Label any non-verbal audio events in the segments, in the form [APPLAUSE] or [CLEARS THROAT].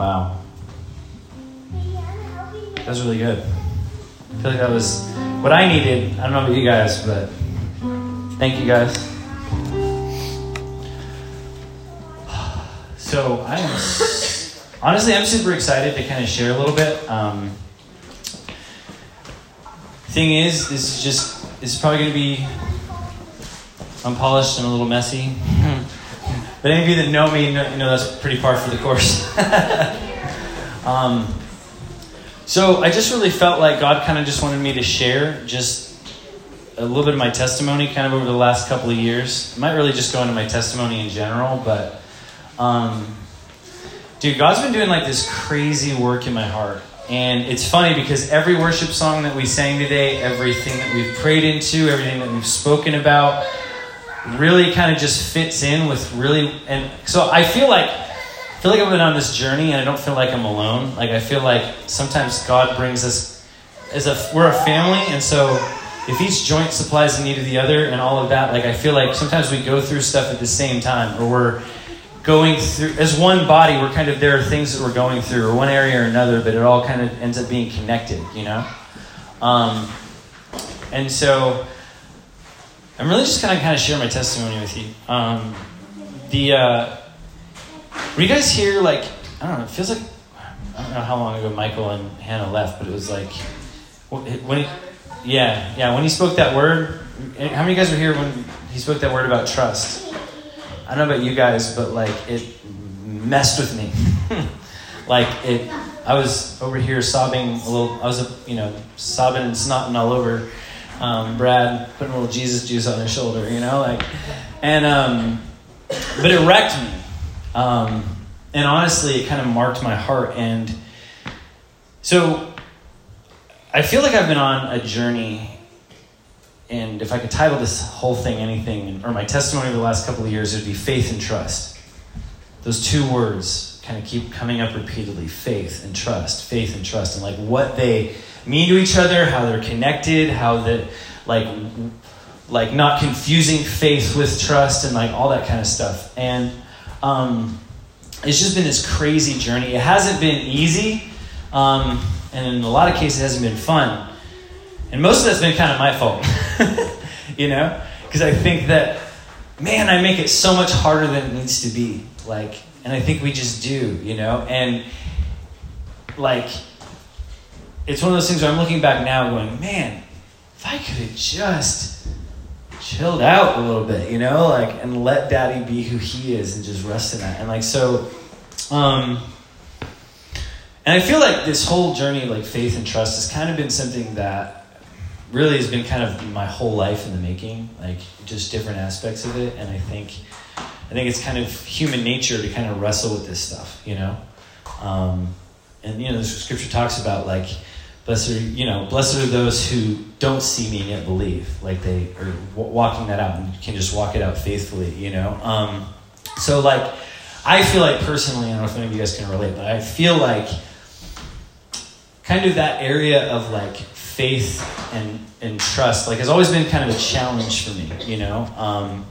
Wow. That was really good. I feel like that was what I needed. I don't know about you guys, but thank you guys. [SIGHS] So I am honestly I'm super excited to kind of share a little bit. Um, thing is, this is just this is probably going to be unpolished and a little messy. But any of you that know me know, you know that's pretty par for the course. [LAUGHS] um, so I just really felt like God kind of just wanted me to share just a little bit of my testimony kind of over the last couple of years. I might really just go into my testimony in general, but um, dude, God's been doing like this crazy work in my heart. And it's funny because every worship song that we sang today, everything that we've prayed into, everything that we've spoken about, really kind of just fits in with really. And so I feel like I feel like I've been on this journey, and I don't feel like I'm alone. Like I feel like sometimes God brings us as a we're a family, and so if each joint supplies the need of the other, and all of that, like I feel like sometimes we go through stuff at the same time, or we're going through as one body we're kind of there are things that we're going through or one area or another but it all kind of ends up being connected you know um, and so i'm really just of kind of share my testimony with you um, the uh, were you guys here like i don't know it feels like i don't know how long ago michael and hannah left but it was like when he yeah yeah when he spoke that word how many guys were here when he spoke that word about trust I don't know about you guys, but like it messed with me. [LAUGHS] like it, I was over here sobbing a little. I was, you know, sobbing and snotting all over. Um, Brad putting a little Jesus juice on his shoulder, you know, like, and um, but it wrecked me. Um, and honestly, it kind of marked my heart. And so I feel like I've been on a journey and if I could title this whole thing anything, or my testimony over the last couple of years, it would be faith and trust. Those two words kind of keep coming up repeatedly faith and trust, faith and trust, and like what they mean to each other, how they're connected, how that, like, like not confusing faith with trust, and like all that kind of stuff. And um, it's just been this crazy journey. It hasn't been easy, um, and in a lot of cases, it hasn't been fun. And most of that's been kind of my fault, [LAUGHS] you know? Because I think that, man, I make it so much harder than it needs to be. Like, and I think we just do, you know? And, like, it's one of those things where I'm looking back now going, man, if I could have just chilled out a little bit, you know? Like, and let daddy be who he is and just rest in that. And, like, so, um, and I feel like this whole journey, like faith and trust, has kind of been something that really has been kind of my whole life in the making, like just different aspects of it. And I think, I think it's kind of human nature to kind of wrestle with this stuff, you know. Um, and you know, the scripture talks about like, blessed are you know, blessed are those who don't see me and yet believe, like they are walking that out and can just walk it out faithfully, you know. Um, so like, I feel like personally, I don't know if any of you guys can relate, but I feel like kind of that area of like faith and, and trust like has always been kind of a challenge for me you know? Um,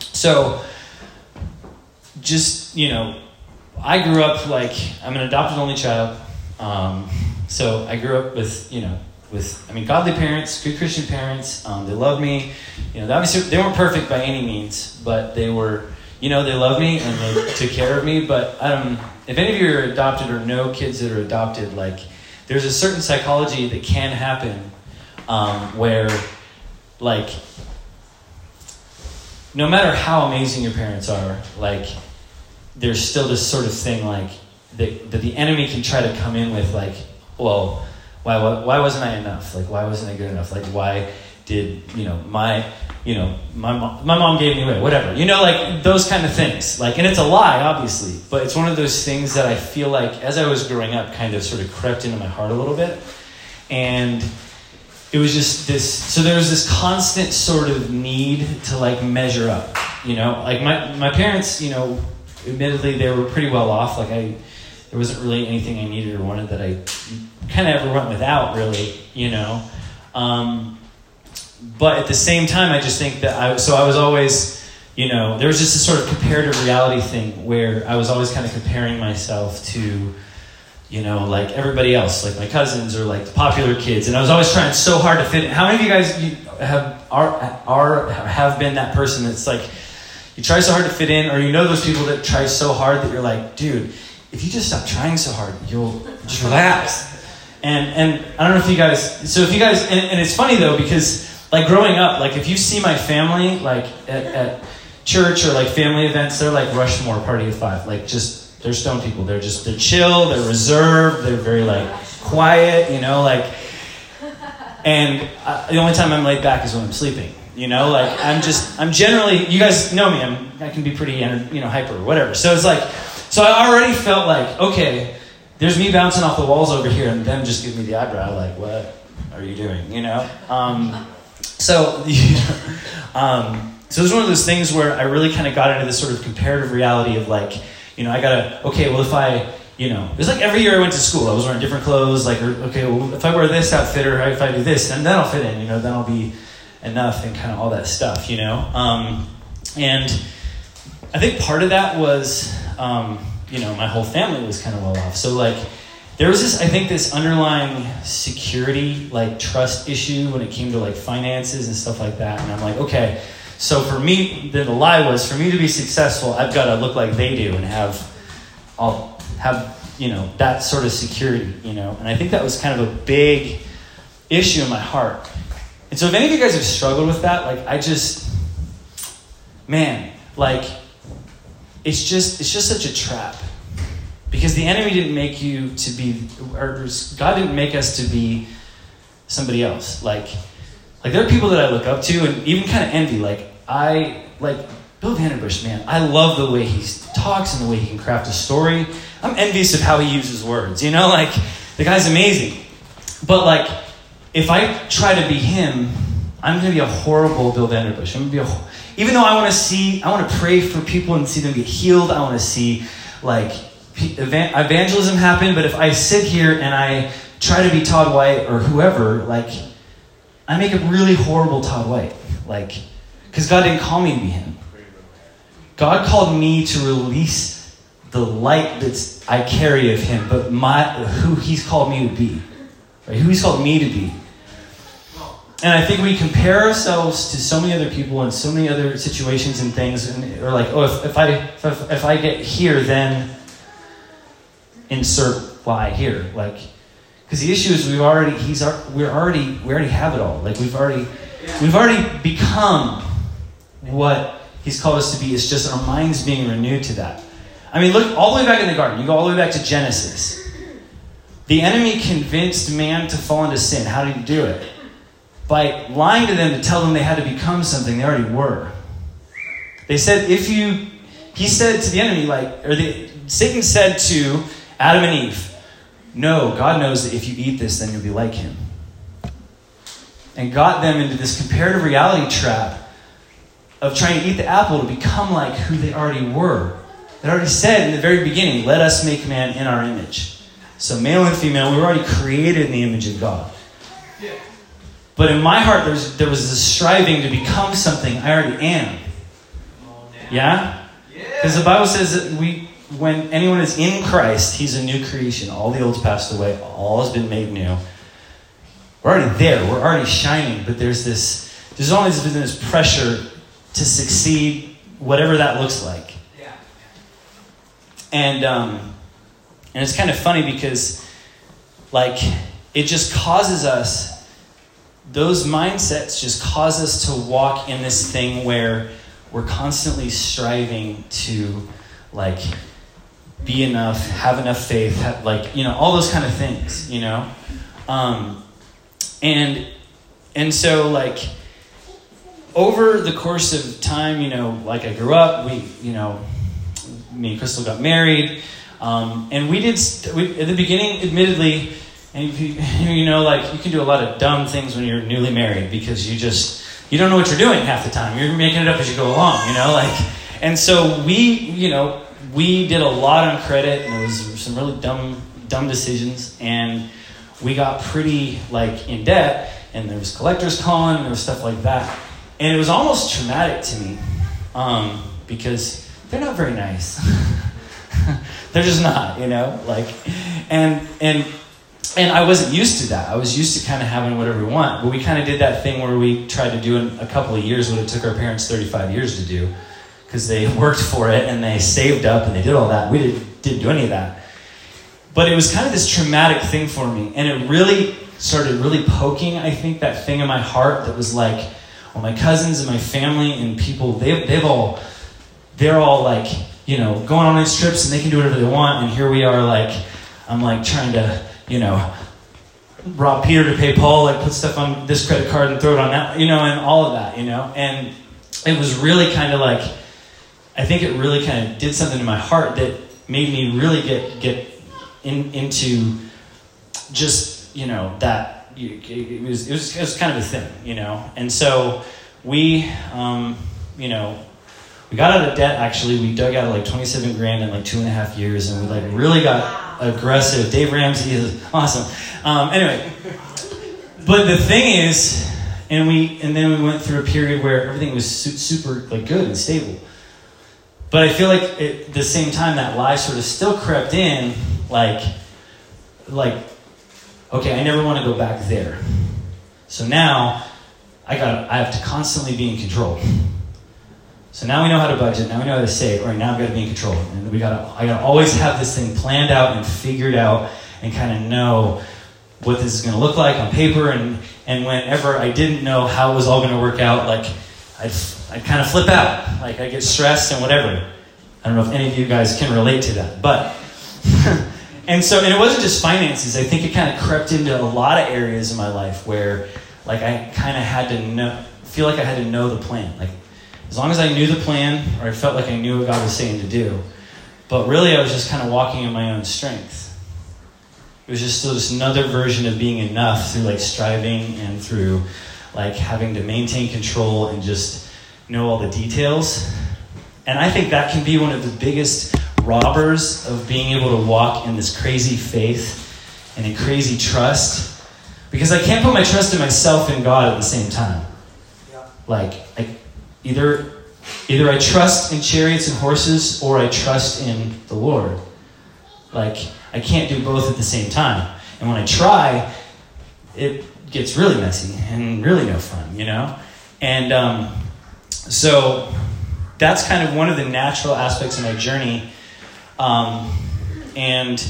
so just you know i grew up like i'm an adopted only child. Um, so i grew up with you know with i mean godly parents good christian parents um, they loved me. You know obviously they weren't perfect by any means but they were you know they loved me and they [LAUGHS] took care of me. But um, if any of you are adopted or know kids that are adopted like there's a certain psychology that can happen um, where, like, no matter how amazing your parents are, like, there's still this sort of thing, like, that, that the enemy can try to come in with, like, well, why, why wasn't I enough? Like, why wasn't I good enough? Like, why did, you know, my, you know, my mom, my mom gave me away, whatever. You know, like, those kind of things. Like, and it's a lie, obviously, but it's one of those things that I feel like, as I was growing up, kind of sort of crept into my heart a little bit. And it was just this so there was this constant sort of need to like measure up you know like my, my parents you know admittedly they were pretty well off like i there wasn't really anything i needed or wanted that i kind of ever went without really you know um, but at the same time i just think that i so i was always you know there was just a sort of comparative reality thing where i was always kind of comparing myself to you know, like everybody else, like my cousins or like the popular kids. And I was always trying so hard to fit in. How many of you guys you have are, are have been that person that's like you try so hard to fit in, or you know those people that try so hard that you're like, dude, if you just stop trying so hard, you'll just relax. And and I don't know if you guys. So if you guys, and, and it's funny though because like growing up, like if you see my family, like at, at church or like family events, they're like Rushmore Party of Five, like just they're stone people. They're just they're chill, they're reserved, they're very like quiet, you know, like. And I, the only time I'm laid back is when I'm sleeping. You know, like I'm just I'm generally you guys know me. I'm I can be pretty you know hyper or whatever. So it's like so I already felt like okay, there's me bouncing off the walls over here, and them just give me the eyebrow like what are you doing? You know. Um, so [LAUGHS] um, so it was one of those things where I really kind of got into this sort of comparative reality of like you know I gotta okay well if I you know, it was like every year I went to school, I was wearing different clothes. Like, okay, well, if I wear this outfit or if I do this, then that'll fit in. You know, then I'll be enough and kind of all that stuff, you know? Um, and I think part of that was, um, you know, my whole family was kind of well off. So, like, there was this, I think, this underlying security, like, trust issue when it came to, like, finances and stuff like that. And I'm like, okay, so for me, the, the lie was for me to be successful, I've got to look like they do and have, I'll have, you know, that sort of security, you know? And I think that was kind of a big issue in my heart. And so if any of you guys have struggled with that, like I just man, like it's just it's just such a trap. Because the enemy didn't make you to be or God didn't make us to be somebody else. Like like there are people that I look up to and even kind of envy. Like I like Bill Vanderbush, man, I love the way he talks and the way he can craft a story. I'm envious of how he uses words, you know, like the guy's amazing. But like if I try to be him, I'm going to be a horrible Bill Vanderbush. I'm going to be a, even though I want to see, I want to pray for people and see them get healed. I want to see like evangelism happen. But if I sit here and I try to be Todd White or whoever, like I make a really horrible Todd White. Like, because God didn't call me to be him. God called me to release the light that I carry of him, but my who he's called me to be. Right? Who he's called me to be. And I think we compare ourselves to so many other people and so many other situations and things, and we're like, oh, if, if I if, if I get here, then insert why here, like, because the issue is we've already he's we're already we already have it all. Like we've already we've already become what he's called us to be. It's just our minds being renewed to that. I mean, look all the way back in the garden. You go all the way back to Genesis. The enemy convinced man to fall into sin. How did he do it? By lying to them to tell them they had to become something they already were. They said, if you, he said to the enemy, like, or the, Satan said to Adam and Eve, no, God knows that if you eat this, then you'll be like him. And got them into this comparative reality trap of trying to eat the apple to become like who they already were. They already said in the very beginning, let us make man in our image. So, male and female, we were already created in the image of God. But in my heart, there was, there was this striving to become something I already am. Yeah? Because the Bible says that we, when anyone is in Christ, he's a new creation. All the old's passed away, all has been made new. We're already there, we're already shining, but there's this, there's always been this pressure to succeed, whatever that looks like. Yeah. And, um, and it's kind of funny because, like, it just causes us those mindsets just cause us to walk in this thing where we're constantly striving to like be enough have enough faith have, like you know all those kind of things you know? Um, and and so like over the course of time you know like i grew up we you know me and crystal got married um, and we did we, at the beginning admittedly and you, [LAUGHS] you know, like you can do a lot of dumb things when you're newly married because you just you don't know what you're doing half the time. You're making it up as you go along, you know, like. And so we, you know, we did a lot on credit, and it was some really dumb, dumb decisions, and we got pretty like in debt, and there was collectors calling, and there was stuff like that, and it was almost traumatic to me um, because they're not very nice. [LAUGHS] they're just not, you know, like and and and I wasn't used to that. I was used to kind of having whatever we want. But we kind of did that thing where we tried to do in a couple of years what it took our parents 35 years to do because they [LAUGHS] worked for it and they saved up and they did all that. We didn't, didn't do any of that. But it was kind of this traumatic thing for me. And it really started really poking, I think, that thing in my heart that was like, well, my cousins and my family and people, they've, they've all, they're all like, you know, going on these trips and they can do whatever they want. And here we are, like, I'm like trying to, you know, rob Peter to pay Paul, like put stuff on this credit card and throw it on that, you know, and all of that, you know. And it was really kind of like, I think it really kind of did something to my heart that made me really get get in, into just you know that it was, it was it was kind of a thing, you know. And so we, um, you know, we got out of debt. Actually, we dug out like twenty seven grand in like two and a half years, and we like really got aggressive. Dave Ramsey is awesome. Um, anyway, but the thing is, and we and then we went through a period where everything was super like good and stable. But I feel like at the same time that lie sort of still crept in, like, like, okay, I never want to go back there. So now I got I have to constantly be in control. So now we know how to budget. Now we know how to save. All right, now I've got to be in control. And we got to, I got to always have this thing planned out and figured out and kind of know what this is going to look like on paper. And, and whenever I didn't know how it was all going to work out, like I'd, I'd kind of flip out. Like I get stressed and whatever. I don't know if any of you guys can relate to that. But, [LAUGHS] and so, and it wasn't just finances. I think it kind of crept into a lot of areas in my life where like I kind of had to know, feel like I had to know the plan. Like as long as I knew the plan, or I felt like I knew what God was saying to do. But really, I was just kind of walking in my own strength. It was just this another version of being enough through like striving and through like having to maintain control and just know all the details. And I think that can be one of the biggest robbers of being able to walk in this crazy faith and in crazy trust. Because I can't put my trust in myself and God at the same time. Like, I, Either, either I trust in chariots and horses or I trust in the Lord. Like, I can't do both at the same time. And when I try, it gets really messy and really no fun, you know? And um, so that's kind of one of the natural aspects of my journey. Um, and,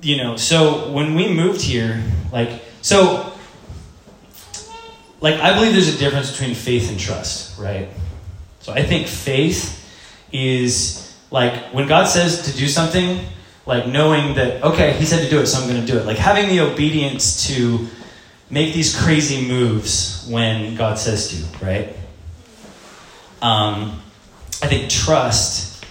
you know, so when we moved here, like, so like I believe there's a difference between faith and trust, right? So I think faith is like when God says to do something, like knowing that okay, He said to do it, so I'm going to do it. Like having the obedience to make these crazy moves when God says to, right? Um, I think trust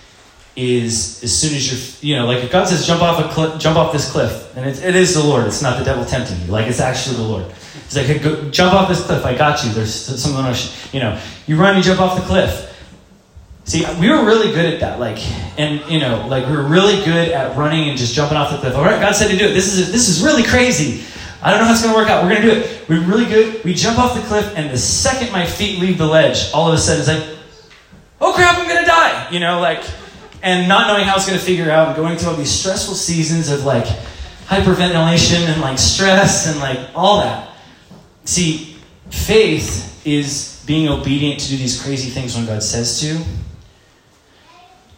is as soon as you're, you know, like if God says jump off a cliff, jump off this cliff, and it, it is the Lord. It's not the devil tempting you. Like it's actually the Lord. He's like, hey, go, jump off this cliff. I got you. There's someone else. You know, you run, you jump off the cliff. See, we were really good at that. Like, and you know, like we were really good at running and just jumping off the cliff. All right, God said to do it. This is this is really crazy. I don't know how it's going to work out. We're going to do it. We're really good. We jump off the cliff, and the second my feet leave the ledge, all of a sudden it's like, oh crap, I'm going to die. You know, like, and not knowing how it's going to figure out, and going through all these stressful seasons of like hyperventilation and like stress and like all that. See, faith is being obedient to do these crazy things when God says to.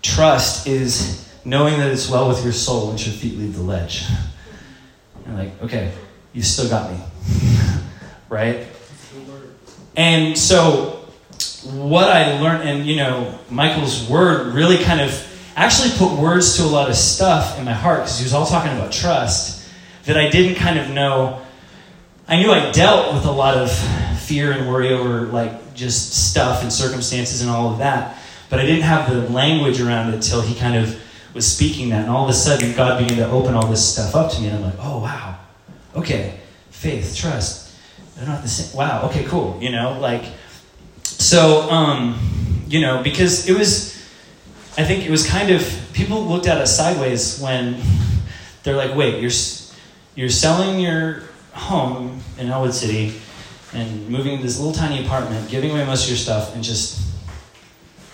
Trust is knowing that it's well with your soul once your feet leave the ledge. You're like, okay, you still got me. [LAUGHS] right? And so, what I learned, and you know, Michael's word really kind of actually put words to a lot of stuff in my heart because he was all talking about trust that I didn't kind of know I knew I dealt with a lot of fear and worry over like just stuff and circumstances and all of that, but I didn't have the language around it till he kind of was speaking that, and all of a sudden God began to open all this stuff up to me, and I'm like, oh wow, okay, faith, trust, they're not the same. Wow, okay, cool, you know, like so, um, you know, because it was. I think it was kind of people looked at us sideways when they're like, "Wait, you're you're selling your home in Ellwood City and moving this little tiny apartment, giving away most of your stuff, and just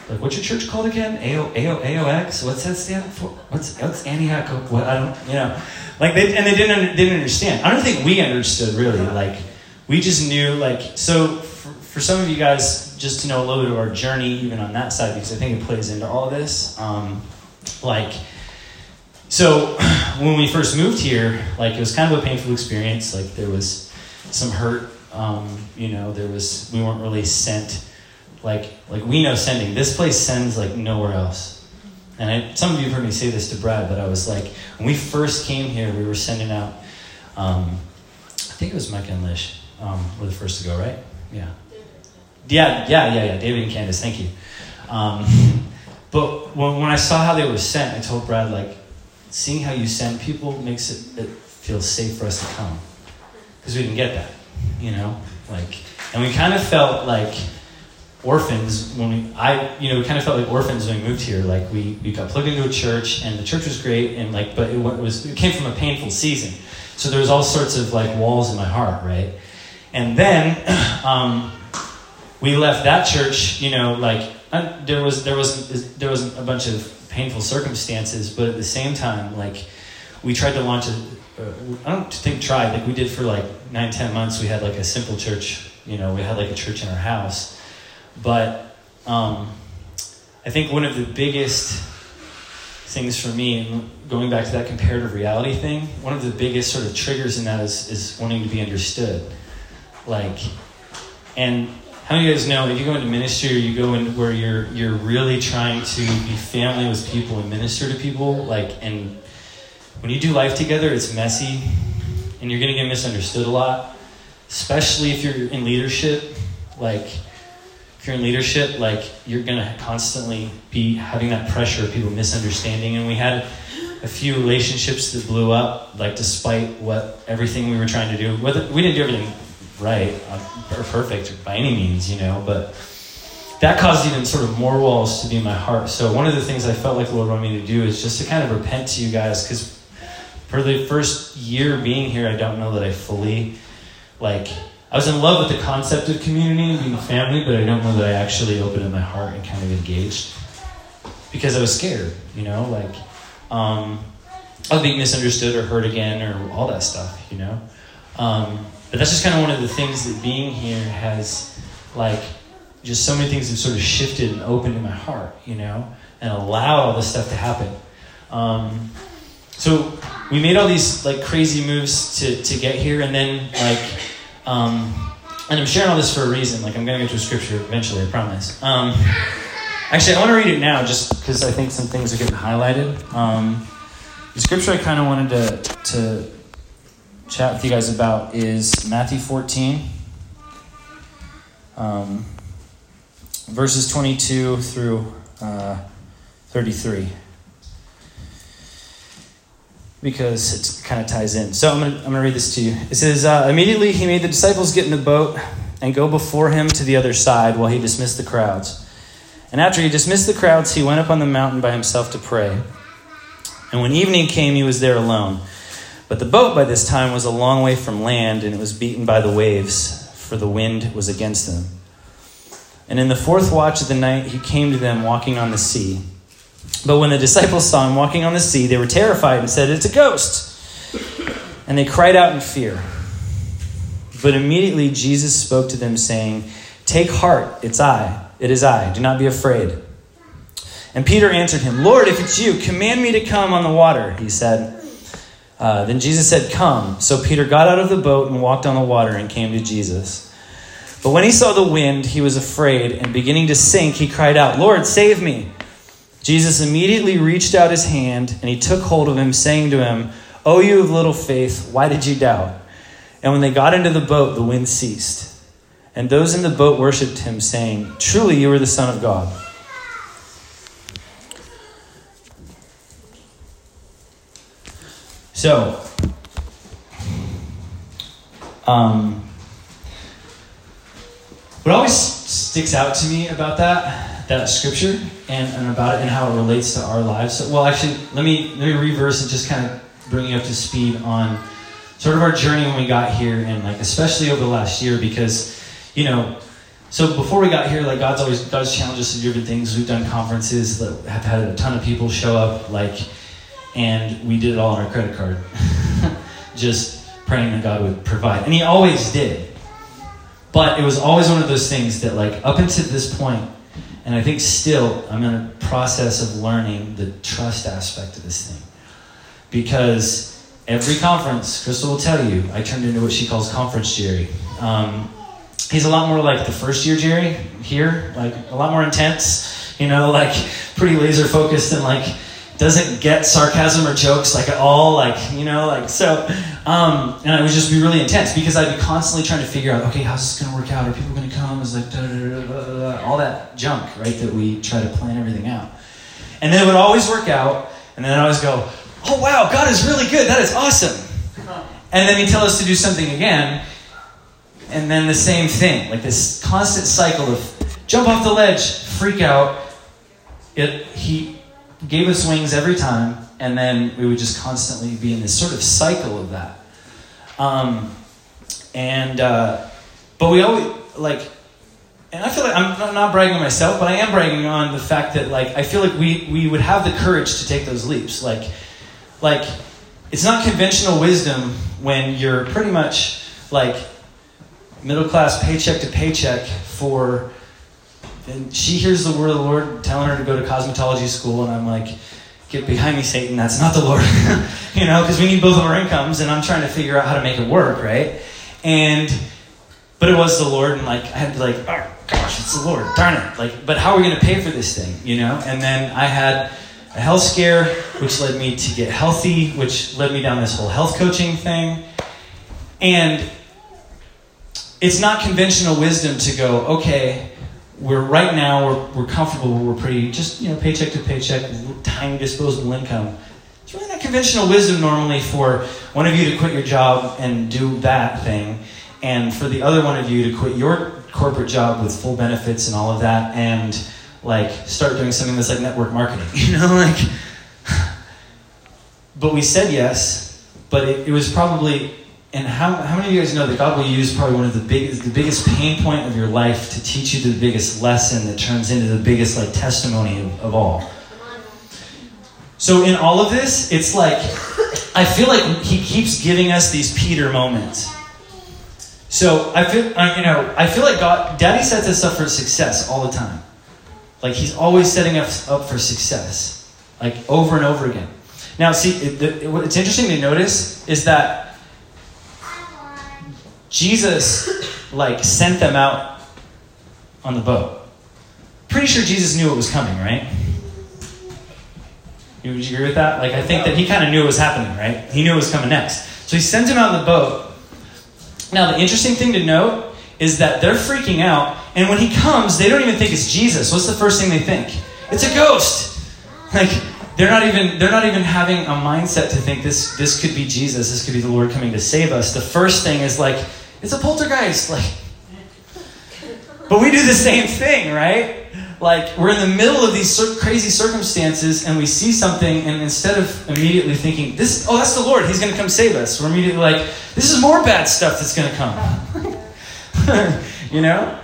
like, what's your church called again? AO, AO, AOX? What's that stand for? What's, what's Antioch? What, I don't, you know. Like, they, and they didn't, didn't understand. I don't think we understood really. Like, we just knew, like, so for, for some of you guys, just to know a little bit of our journey, even on that side, because I think it plays into all this. Um, like, so [CLEARS THROAT] when we first moved here, like, it was kind of a painful experience. Like, there was some hurt. Um, you know, there was, we weren't really sent like like we know sending. This place sends like nowhere else. And I, some of you have heard me say this to Brad, but I was like, when we first came here, we were sending out. Um, I think it was Mike and Lish um, were the first to go, right? Yeah. Yeah, yeah, yeah, yeah. David and Candace, thank you. Um, [LAUGHS] but when, when I saw how they were sent, I told Brad, like, seeing how you send people makes it, it feel safe for us to come. Because we didn't get that, you know? Like, and we kind of felt like orphans when we i you know we kind of felt like orphans when we moved here like we, we got plugged into a church and the church was great and like but it was it came from a painful season so there was all sorts of like walls in my heart right and then [CLEARS THROAT] um, we left that church you know like uh, there was there was there was a bunch of painful circumstances but at the same time like we tried to launch a uh, i don't think tried like we did for like nine ten months we had like a simple church you know we had like a church in our house but um, I think one of the biggest things for me, and going back to that comparative reality thing, one of the biggest sort of triggers in that is, is wanting to be understood. Like, and how many of you guys know if you go into ministry or you go in where you're you're really trying to be family with people and minister to people, like, and when you do life together, it's messy, and you're gonna get misunderstood a lot, especially if you're in leadership, like if you're in leadership, like you're going to constantly be having that pressure of people misunderstanding. And we had a few relationships that blew up, like despite what everything we were trying to do. Whether we didn't do everything right uh, or perfect by any means, you know, but that caused even sort of more walls to be in my heart. So one of the things I felt like the Lord wanted me to do is just to kind of repent to you guys, because for the first year being here, I don't know that I fully like I was in love with the concept of community and being family, but I don't know that I actually opened up my heart and kind of engaged because I was scared, you know, like um, of being misunderstood or hurt again or all that stuff, you know. Um, but that's just kind of one of the things that being here has, like, just so many things have sort of shifted and opened in my heart, you know, and allowed all this stuff to happen. Um, so we made all these like crazy moves to to get here, and then like um, and I'm sharing all this for a reason. Like, I'm to get to a scripture eventually, I promise. Um, actually, I want to read it now just because I think some things are getting highlighted. Um, the scripture I kind of wanted to, to chat with you guys about is Matthew 14, um, verses 22 through uh, 33 because it kind of ties in. So I'm going to read this to you. It says, uh, Immediately he made the disciples get in the boat and go before him to the other side while he dismissed the crowds. And after he dismissed the crowds, he went up on the mountain by himself to pray. And when evening came, he was there alone. But the boat by this time was a long way from land, and it was beaten by the waves, for the wind was against them. And in the fourth watch of the night, he came to them walking on the sea. But when the disciples saw him walking on the sea, they were terrified and said, It's a ghost. And they cried out in fear. But immediately Jesus spoke to them, saying, Take heart, it's I. It is I. Do not be afraid. And Peter answered him, Lord, if it's you, command me to come on the water, he said. Uh, then Jesus said, Come. So Peter got out of the boat and walked on the water and came to Jesus. But when he saw the wind, he was afraid, and beginning to sink, he cried out, Lord, save me. Jesus immediately reached out his hand and he took hold of him, saying to him, O you of little faith, why did you doubt? And when they got into the boat, the wind ceased. And those in the boat worshipped him, saying, Truly you are the Son of God. So, um, what always sticks out to me about that that scripture and, and about it and how it relates to our lives. So, well, actually, let me let me reverse and just kind of bring you up to speed on sort of our journey when we got here, and like especially over the last year, because you know so before we got here, like God's always God's challenged us to different things. We've done conferences that have had a ton of people show up, like, and we did it all on our credit card, [LAUGHS] just praying that God would provide, and He always did. But it was always one of those things that, like, up until this point, and I think still, I'm in a process of learning the trust aspect of this thing, because every conference, Crystal will tell you, I turned into what she calls conference Gerry. Um, he's a lot more like the first year Gerry here, like a lot more intense, you know, like pretty laser focused and like doesn't get sarcasm or jokes like at all, like, you know, like so. Um, and it would just be really intense because I'd be constantly trying to figure out, okay, how's this going to work out? Are people going to come? Is like da, da, da, all that junk, right? That we try to plan everything out. And then it would always work out, and then I'd always go, oh wow, God is really good. That is awesome. And then he'd tell us to do something again, and then the same thing, like this constant cycle of jump off the ledge, freak out. It, he gave us wings every time, and then we would just constantly be in this sort of cycle of that. Um, and uh, but we always like, and I feel like I'm not bragging on myself, but I am bragging on the fact that like I feel like we we would have the courage to take those leaps, like like it's not conventional wisdom when you're pretty much like middle class paycheck to paycheck for and she hears the word of the Lord telling her to go to cosmetology school, and I'm like, get behind me, Satan, that's not the Lord. [LAUGHS] you know, because we need both of our incomes, and I'm trying to figure out how to make it work, right? And, but it was the Lord, and like, I had to like, oh gosh, it's the Lord, darn it. Like, but how are we going to pay for this thing, you know? And then I had a health scare, which led me to get healthy, which led me down this whole health coaching thing. And it's not conventional wisdom to go, okay, we're right now we're, we're comfortable, we're pretty just you know paycheck to paycheck, tiny disposable income. It's really not conventional wisdom normally for one of you to quit your job and do that thing, and for the other one of you to quit your corporate job with full benefits and all of that, and like start doing something that's like network marketing, [LAUGHS] you know, like. [SIGHS] But we said yes, but it, it was probably and how, how many of you guys know that God will use probably one of the biggest, the biggest pain point of your life to teach you the biggest lesson that turns into the biggest like testimony of, of all? So in all of this, it's like I feel like He keeps giving us these Peter moments. So I feel, you know, I feel like God, Daddy sets us up for success all the time. Like He's always setting us up for success, like over and over again. Now, see, it, it, it's interesting to notice is that Jesus, like, sent them out on the boat. Pretty sure Jesus knew it was coming, right? Would you agree with that? Like, I think that he kind of knew it was happening, right? He knew it was coming next. So he sends him out on the boat. Now, the interesting thing to note is that they're freaking out, and when he comes, they don't even think it's Jesus. What's the first thing they think? It's a ghost. [LAUGHS] Like, they're not even they're not even having a mindset to think this this could be Jesus, this could be the Lord coming to save us. The first thing is like, it's a poltergeist. Like, but we do the same thing, right? Like, we're in the middle of these crazy circumstances and we see something, and instead of immediately thinking, this, oh, that's the Lord, He's going to come save us, we're immediately like, this is more bad stuff that's going to come. [LAUGHS] you know?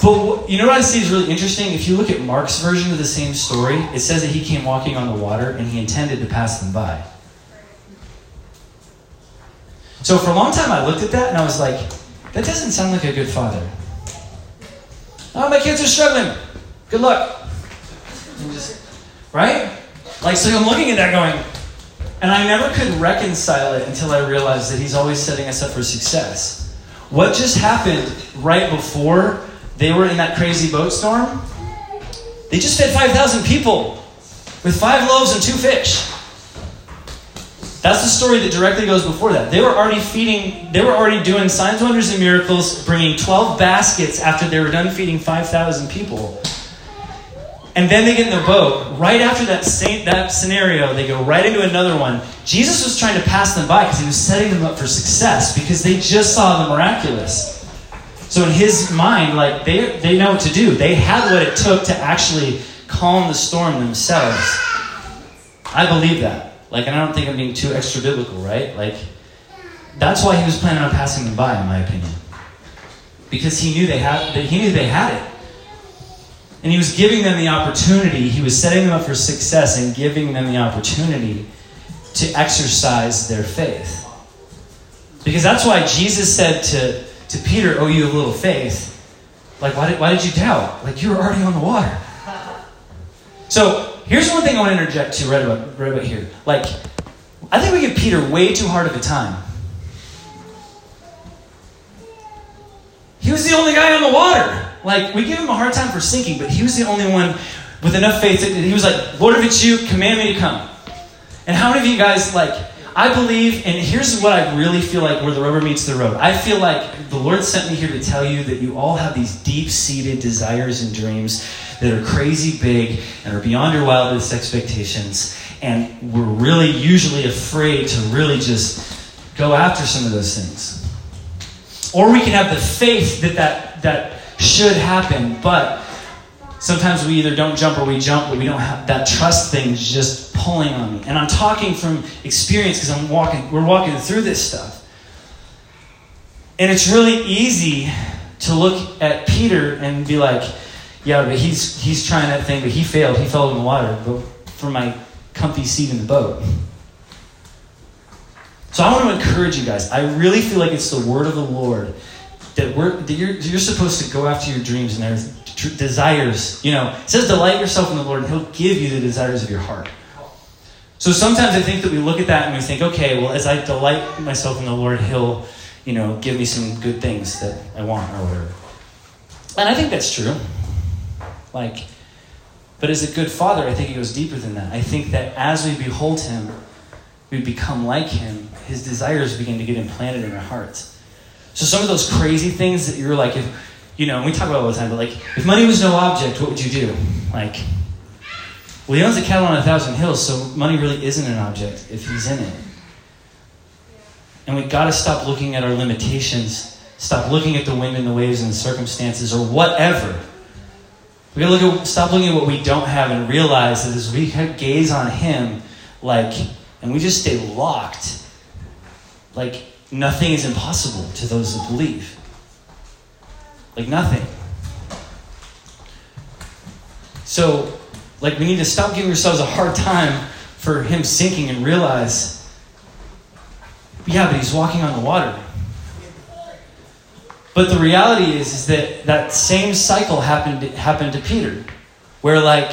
But you know what I see is really interesting? If you look at Mark's version of the same story, it says that he came walking on the water and he intended to pass them by. So for a long time, I looked at that and I was like, that doesn't sound like a good father. Oh, my kids are struggling. Good luck. Just, right? Like, so I'm looking at that going, and I never could reconcile it until I realized that he's always setting us up for success. What just happened right before they were in that crazy boat storm? They just fed 5,000 people with five loaves and two fish. That's the story that directly goes before that. They were already feeding, they were already doing signs, wonders, and miracles, bringing 12 baskets after they were done feeding 5,000 people. And then they get in the boat. Right after that, same, that scenario, they go right into another one. Jesus was trying to pass them by because he was setting them up for success because they just saw the miraculous. So in his mind, like they, they know what to do. They had what it took to actually calm the storm themselves. I believe that. Like, and I don't think I'm being too extra biblical, right? Like, that's why he was planning on passing them by, in my opinion. because he knew they had he knew they had it. And he was giving them the opportunity, he was setting them up for success and giving them the opportunity to exercise their faith. Because that's why Jesus said to, to Peter, Oh, you have little faith. Like, why did, why did you doubt? Like, you were already on the water. So, here's one thing I want to interject to right about, right about here. Like, I think we give Peter way too hard of a time. He was the only guy on the water. Like, we give him a hard time for sinking, but he was the only one with enough faith that he was like, Lord, if it's you, command me to come. And how many of you guys, like, I believe, and here's what I really feel like where the rubber meets the road. I feel like the Lord sent me here to tell you that you all have these deep seated desires and dreams that are crazy big and are beyond your wildest expectations. And we're really usually afraid to really just go after some of those things. Or we can have the faith that that, that should happen, but sometimes we either don't jump or we jump, but we don't have that trust thing just pulling on me. And I'm talking from experience because I'm walking, we're walking through this stuff. And it's really easy to look at Peter and be like, yeah, but he's he's trying that thing, but he failed. He fell in the water but for my comfy seat in the boat. So I want to encourage you guys. I really feel like it's the word of the Lord that we're that you're you're supposed to go after your dreams and their desires. You know, it says delight yourself in the Lord, and He'll give you the desires of your heart. So sometimes I think that we look at that and we think, okay, well, as I delight myself in the Lord, He'll, you know, give me some good things that I want or whatever. And I think that's true. Like, but as a good father, I think it goes deeper than that. I think that as we behold Him, we become like Him. His desires begin to get implanted in our hearts. So some of those crazy things that you're like, if you know, we talk about all the time, but like, if money was no object, what would you do? Like, well, he owns a cattle on a thousand hills, so money really isn't an object if he's in it. And we've got to stop looking at our limitations, stop looking at the wind and the waves and the circumstances or whatever. We got to look at, stop looking at what we don't have and realize that as we gaze on him, like, and we just stay locked, like, nothing is impossible to those that believe. Like nothing. So, like, we need to stop giving ourselves a hard time for him sinking and realize, yeah, but he's walking on the water. But the reality is, is that that same cycle happened happened to Peter, where like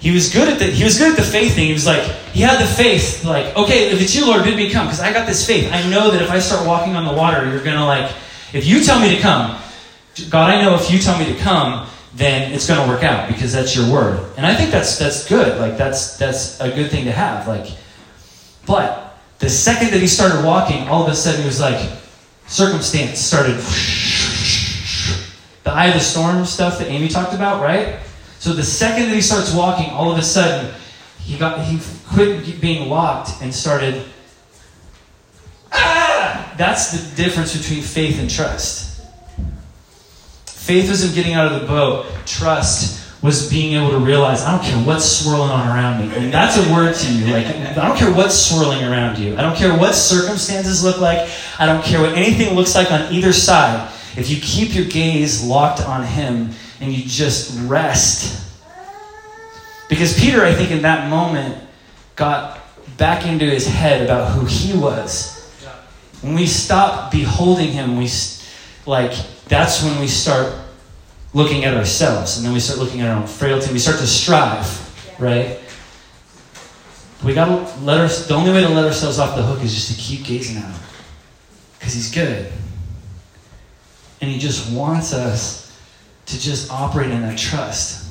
he was good at the he was good at the faith thing. He was like he had the faith, like okay, if it's you, Lord, bid me come, because I got this faith. I know that if I start walking on the water, you're gonna like if you tell me to come, God, I know if you tell me to come, then it's going to work out because that's your word. And I think that's that's good. Like that's that's a good thing to have. Like, but the second that he started walking, all of a sudden he was like, circumstance started. The eye of the storm stuff that Amy talked about, right? So the second that he starts walking, all of a sudden he got he quit being locked and started. Ah! That's the difference between faith and trust. Faith wasn't getting out of the boat. Trust was being able to realize, I don't care what's swirling on around me. And that's a word to you. Like, I don't care what's swirling around you. I don't care what circumstances look like. I don't care what anything looks like on either side. If you keep your gaze locked on Him and you just rest. Because Peter, I think, in that moment, got back into his head about who he was. When we stop beholding Him, we, like, that's when we start looking at ourselves and then we start looking at our own frailty. We start to strive, right? We gotta let us, the only way to let ourselves off the hook is just to keep gazing at Him. Because He's good. And He just wants us to just operate in that trust.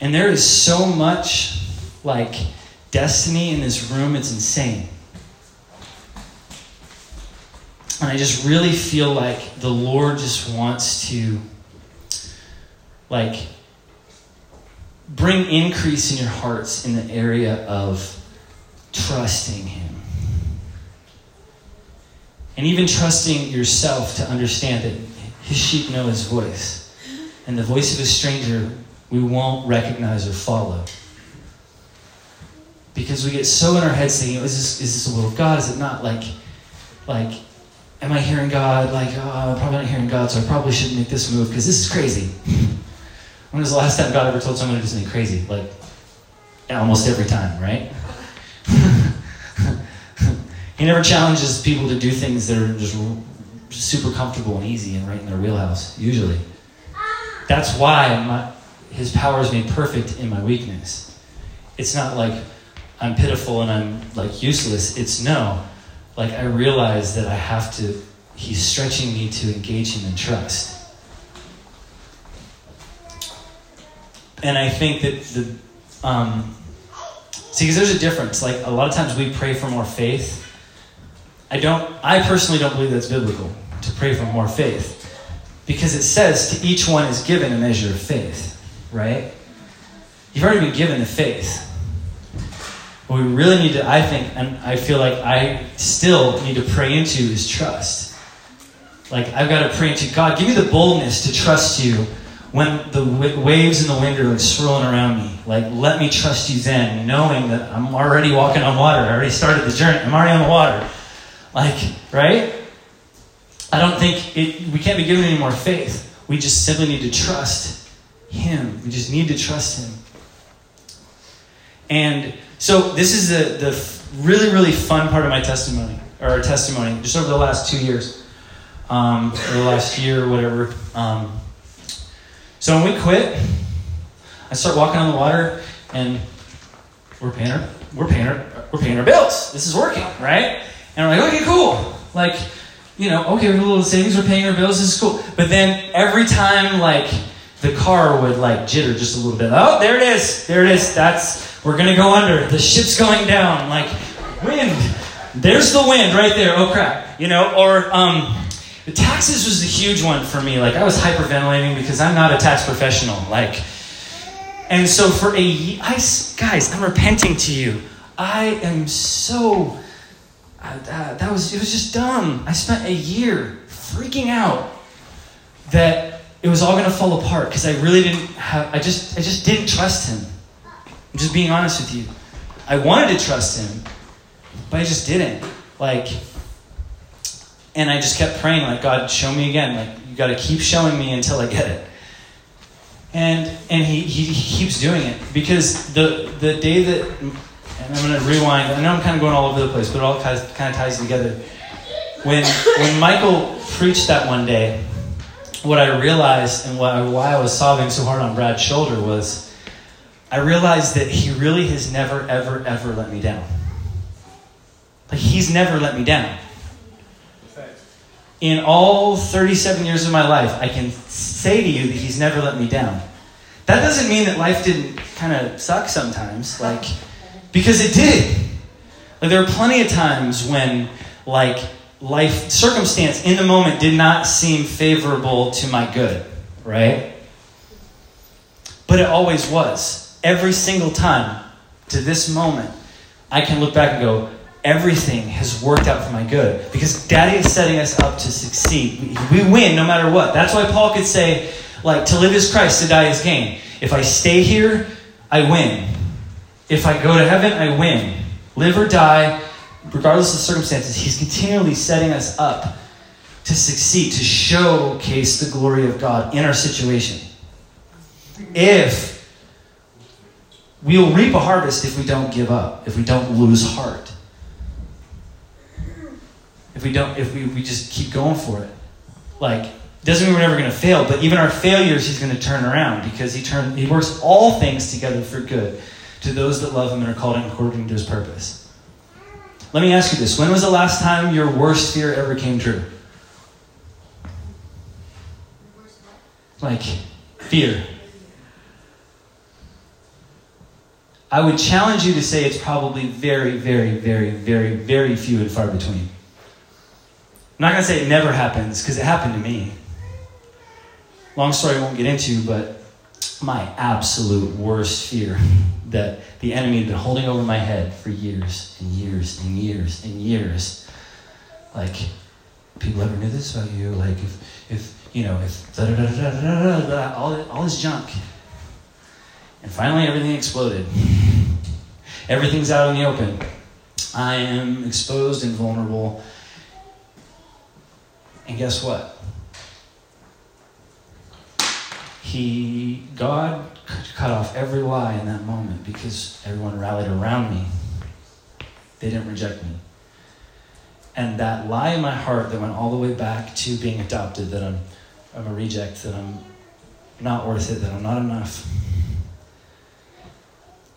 And there is so much like destiny in this room, it's insane. And I just really feel like the Lord just wants to, like, bring increase in your hearts in the area of trusting Him. And even trusting yourself to understand that His sheep know His voice. And the voice of a stranger we won't recognize or follow. Because we get so in our heads thinking, is this, is this the will of God? Is it not? Like, like am I hearing God? Like, oh, I'm probably not hearing God, so I probably shouldn't make this move because this is crazy. [LAUGHS] when was the last time God ever told someone to do something crazy? Like, almost every time, right? [LAUGHS] he never challenges people to do things that are just super comfortable and easy and right in their wheelhouse, usually. That's why my, his power is made perfect in my weakness. It's not like I'm pitiful and I'm like useless. It's no, like I realize that I have to, he's stretching me to engage him in trust. And I think that the, um, see, because there's a difference. Like a lot of times we pray for more faith. I don't, I personally don't believe that's biblical to pray for more faith. Because it says to each one is given a measure of faith, right? You've already been given the faith. What we really need to, I think, and I feel like I still need to pray into is trust. Like, I've got to pray into God, give me the boldness to trust you when the waves and the wind are swirling around me. Like, let me trust you then, knowing that I'm already walking on water. I already started the journey. I'm already on the water. Like, right? I don't think it, we can't be given any more faith. We just simply need to trust Him. We just need to trust Him. And so this is the, the really, really fun part of my testimony, or testimony, just over the last two years, um, or the last year, or whatever. Um, so when we quit, I start walking on the water, and we're paying our, we're paying our, we're paying our bills. This is working, right? And we're like, okay, cool. Like, you know, okay, we have a little savings, we're paying our bills, this is cool. But then every time, like, the car would, like, jitter just a little bit. Oh, there it is. There it is. That's, we're to go under. The ship's going down. Like, wind. There's the wind right there. Oh, crap. You know, or, um, the taxes was a huge one for me. Like, I was hyperventilating because I'm not a tax professional. Like, and so for a, I, guys, I'm repenting to you. I am so uh, that was it was just dumb. I spent a year freaking out that it was all going to fall apart because I really didn't have. I just I just didn't trust him. I'm just being honest with you. I wanted to trust him, but I just didn't. Like, and I just kept praying, like God, show me again. Like you got to keep showing me until I get it. And and he, he, he keeps doing it because the the day that and I'm going to rewind. I know I'm kind of going all over the place, but it all kind of, kind of ties together. When, when Michael preached that one day, what I realized and why, I was sobbing so hard on Brad's shoulder was I realized that he really has never, ever, ever let me down. Like, he's never let me down. In all 37 years of my life, I can say to you that he's never let me down. That doesn't mean that life didn't kind of suck sometimes. Like, because it did. Like, there are plenty of times when, like, life circumstance in the moment did not seem favorable to my good, right? But it always was. Every single time to this moment, I can look back and go, everything has worked out for my good because daddy is setting us up to succeed we win no matter what that's why paul could say like to live is christ to die is gain if i stay here i win if I go to heaven, I win. Live or die, regardless of circumstances, He's continually setting us up to succeed, to showcase the glory of God in our situation. If we'll reap a harvest if we don't give up, if we don't lose heart. If we don't, if we, we just keep going for it. Like, doesn't mean we're never going to fail, but even our failures, he's going to turn around because he turn, he works all things together for good to those that love him and are called according to his purpose. Let me ask you this when was the last time your worst fear ever came true? Like, fear. I would challenge you to say it's probably very, very, very, very, very few and far between. I'm not going to say it never happens because it happened to me. Long story I won't get into, but my absolute worst fear [LAUGHS] that the enemy had been holding over my head for years and years and years and years. Like, people ever knew this about you? Like, if, if you know, if da da da da da da da, all, all this junk. And finally, everything exploded. [LAUGHS] Everything's out in the open. I am exposed and vulnerable. And guess what? He, God cut off every lie in that moment because everyone rallied around me. They didn't reject me. And that lie in my heart that went all the way back to being adopted, that I'm, I'm a reject, that I'm not worth it, that I'm not enough.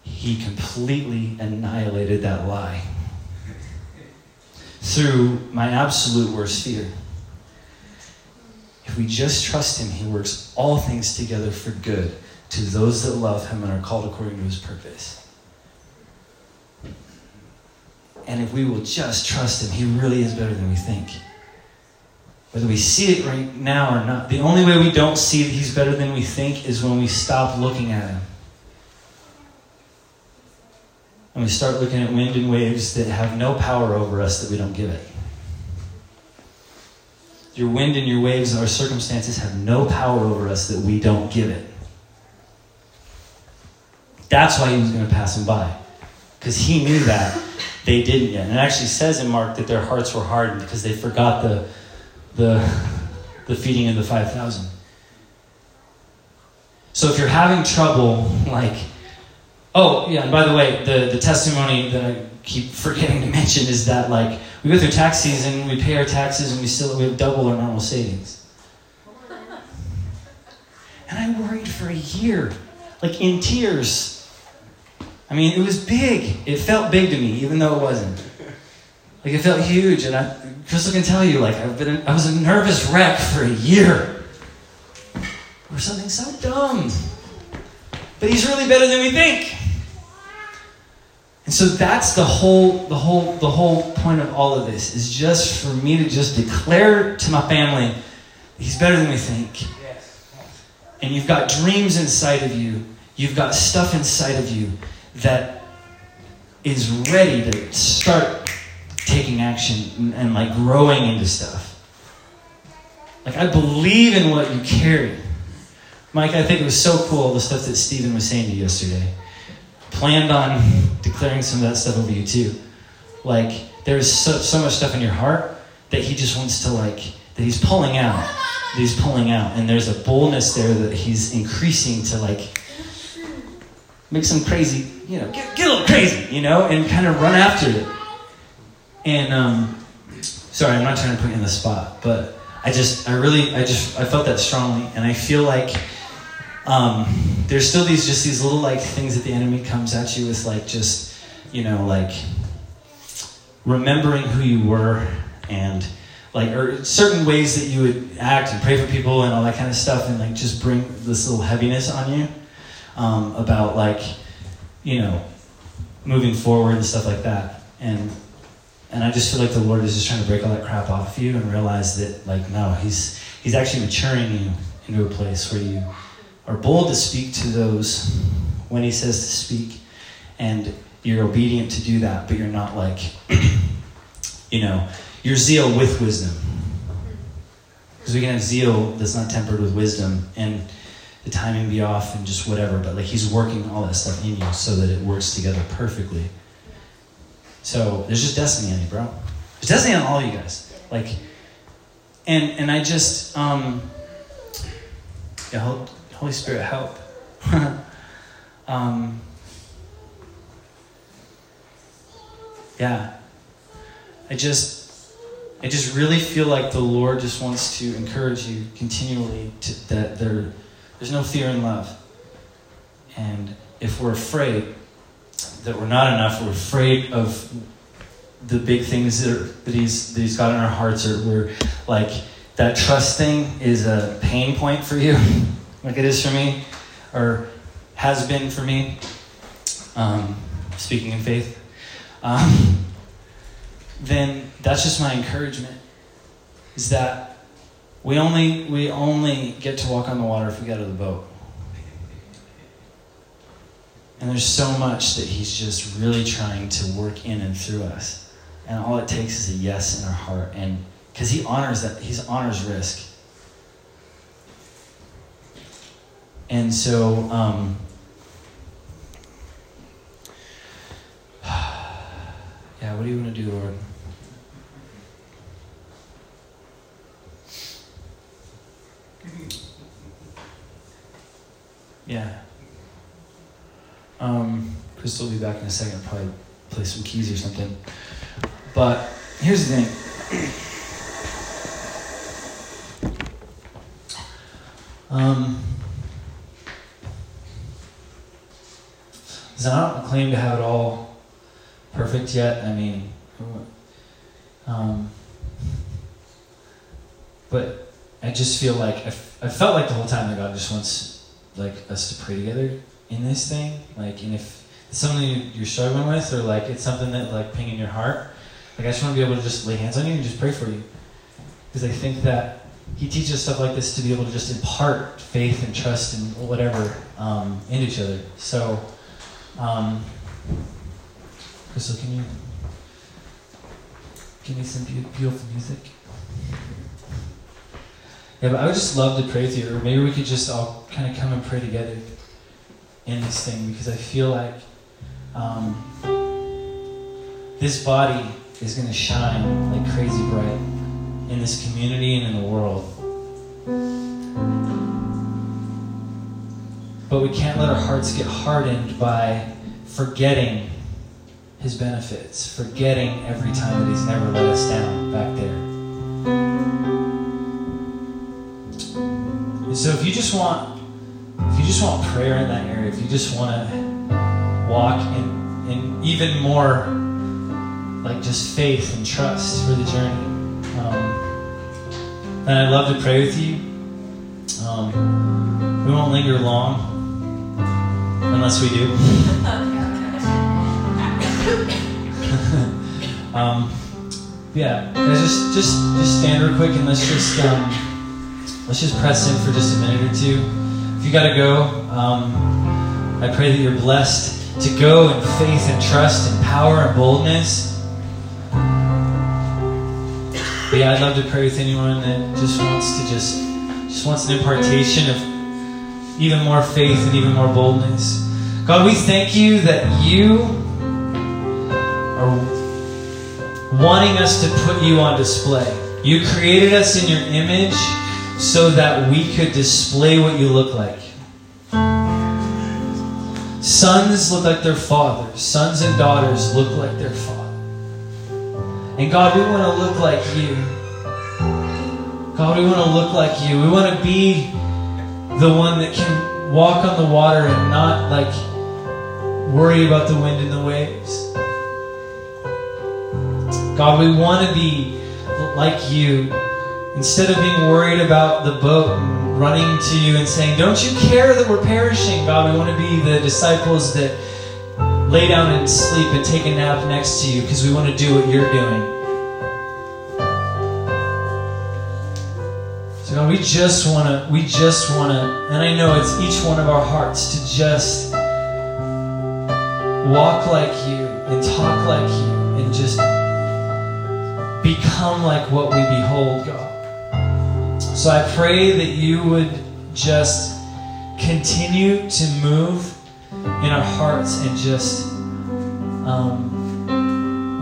He completely annihilated that lie through my absolute worst fear. If we just trust Him, He works all things together for good to those that love Him and are called according to His purpose. And if we will just trust Him, He really is better than we think. Whether we see it right now or not, the only way we don't see that He's better than we think is when we stop looking at Him. And we start looking at wind and waves that have no power over us that we don't give it. Your wind and your waves, our circumstances, have no power over us that we don't give it. That's why he was going to pass them by. Because he knew that they didn't yet. And it actually says in Mark that their hearts were hardened because they forgot the, the, the feeding of the 5,000. So if you're having trouble, like, oh, yeah, and by the way, the, the testimony that I keep forgetting to mention is that, like, we go through tax season, we pay our taxes, and we still we double our normal savings. And I worried for a year, like in tears. I mean, it was big. It felt big to me, even though it wasn't. Like it felt huge, and I, Crystal can tell you, like I've been, I was a nervous wreck for a year over something so dumb. But he's really better than we think. And so that's the whole, the whole, the whole point of all of this is just for me to just declare to my family, he's better than we think. And you've got dreams inside of you. You've got stuff inside of you that is ready to start taking action and, and like growing into stuff. Like I believe in what you carry. Mike, I think it was so cool the stuff that Stephen was saying to you yesterday. Planned on [LAUGHS] declaring some of that stuff over you too. Like there's so, so much stuff in your heart that he just wants to like that he's pulling out. That he's pulling out. And there's a boldness there that he's increasing to like make some crazy, you know, get, get a little crazy, you know, and kind of run after it. And um, sorry, I'm not trying to put you in the spot, but I just, I really, I just, I felt that strongly, and I feel like um, there's still these, just these little like things that the enemy comes at you with, like just, you know, like remembering who you were and like or certain ways that you would act and pray for people and all that kind of stuff and like just bring this little heaviness on you um, about like you know moving forward and stuff like that. And and i just feel like the lord is just trying to break all that crap off of you and realize that like no he's he's actually maturing you into a place where you are bold to speak to those when he says to speak and you're obedient to do that but you're not like [CLEARS THROAT] you know your zeal with wisdom because we can have zeal that's not tempered with wisdom and the timing be off and just whatever, but like he's working all that stuff in you so that it works together perfectly. So there's just destiny on you, bro. There's destiny on all you guys. Like, and and I just um, yeah, Holy Spirit, help. [LAUGHS] um, yeah, I just I just really feel like the Lord just wants to encourage you continually to, that there there's no fear in love. And if we're afraid that we're not enough, we're afraid of the big things that, are, that, he's, that he's got in our hearts, or we're like, that trust thing is a pain point for you, [LAUGHS] like it is for me, or has been for me, um, speaking in faith, um, then that's just my encouragement, is that we only, we only get to walk on the water if we get out of the boat. And there's so much that he's just really trying to work in and through us. And all it takes is a yes in our heart. And because he honors that, he honors risk. And so, um, [SIGHS] yeah, what do you want to do, Lord? Yeah. Um, will be back in a second, probably play some keys or something. But here's the thing. Um, so I don't claim to have it all perfect yet. I mean, um, but I just feel like I, f- I felt like the whole time that God just wants like us to pray together in this thing. Like, and if it's something you're struggling with, or like it's something that like ping in your heart, like I just want to be able to just lay hands on you and just pray for you, because I think that He teaches stuff like this to be able to just impart faith and trust and whatever um, into each other. So, um, Crystal, can you give me some beautiful music? Yeah, but I would just love to pray with you, or maybe we could just all kind of come and pray together in this thing because I feel like um, this body is going to shine like crazy bright in this community and in the world. But we can't let our hearts get hardened by forgetting his benefits, forgetting every time that he's never let us down back there. And so if you just want if you just want prayer in that area, if you just want to walk in, in even more like just faith and trust for the journey, um, then I'd love to pray with you. Um, we won't linger long, unless we do. [LAUGHS] [LAUGHS] um, yeah, just just just stand real quick and let's just. Um, let's just press in for just a minute or two. If you got to go, um, I pray that you're blessed to go in faith and trust and power and boldness. But yeah, I'd love to pray with anyone that just wants to just just wants an impartation of even more faith and even more boldness. God, we thank you that you are wanting us to put you on display. You created us in your image so that we could display what you look like. Sons look like their father, sons and daughters look like their father. And God, we want to look like you. God, we want to look like you. We want to be the one that can walk on the water and not like worry about the wind and the waves. God, we want to be like you Instead of being worried about the boat and running to you and saying, Don't you care that we're perishing? God, we want to be the disciples that lay down and sleep and take a nap next to you because we want to do what you're doing. God, we just want to, we just want to, and I know it's each one of our hearts to just walk like you and talk like you and just become like what we behold, God. So I pray that you would just continue to move in our hearts and just um,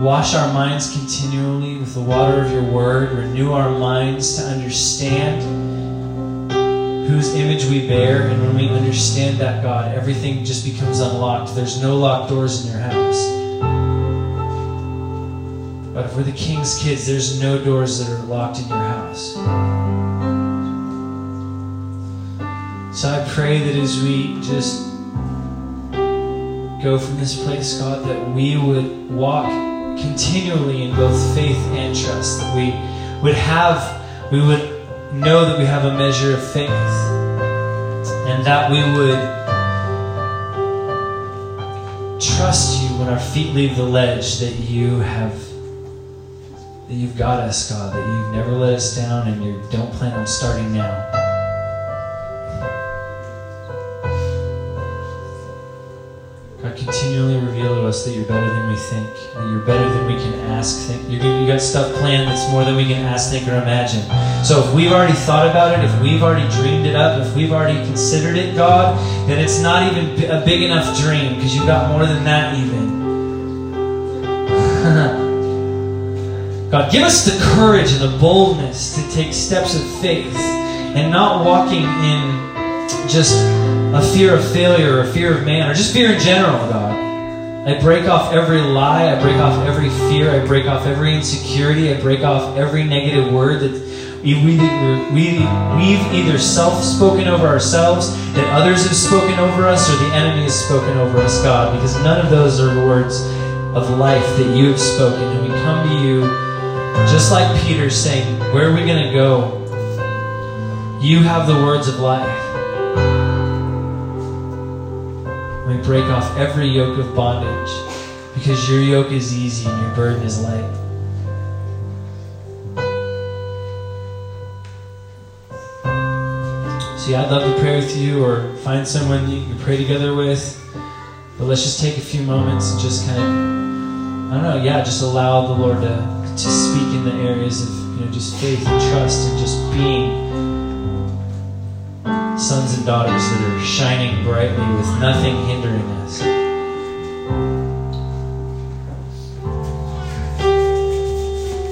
wash our minds continually with the water of your word, renew our minds to understand whose image we bear. And when we understand that, God, everything just becomes unlocked. There's no locked doors in your house. But if we're the king's kids, there's no doors that are locked in your house. So I pray that as we just go from this place, God, that we would walk continually in both faith and trust. That we would have, we would know that we have a measure of faith. And that we would trust you when our feet leave the ledge that you have that you've got us, God, that you've never let us down and you don't plan on starting now. God, continually reveal to us that you're better than we think, that you're better than we can ask, think. You, you got stuff planned that's more than we can ask, think, or imagine. So if we've already thought about it, if we've already dreamed it up, if we've already considered it, God, then it's not even a big enough dream because you've got more than that even. [LAUGHS] God, give us the courage and the boldness to take steps of faith and not walking in just a fear of failure or a fear of man or just fear in general, God. I break off every lie. I break off every fear. I break off every insecurity. I break off every negative word that we, we, we, we've either self spoken over ourselves, that others have spoken over us, or the enemy has spoken over us, God, because none of those are the words of life that you have spoken. And we come to you just like Peter saying, Where are we going to go? You have the words of life. We break off every yoke of bondage because your yoke is easy and your burden is light. So, yeah, I'd love to pray with you or find someone you can pray together with. But let's just take a few moments and just kind of, I don't know, yeah, just allow the Lord to, to speak in the areas of, you know, just faith and trust and just being sons and daughters that are shining brightly with nothing hindering.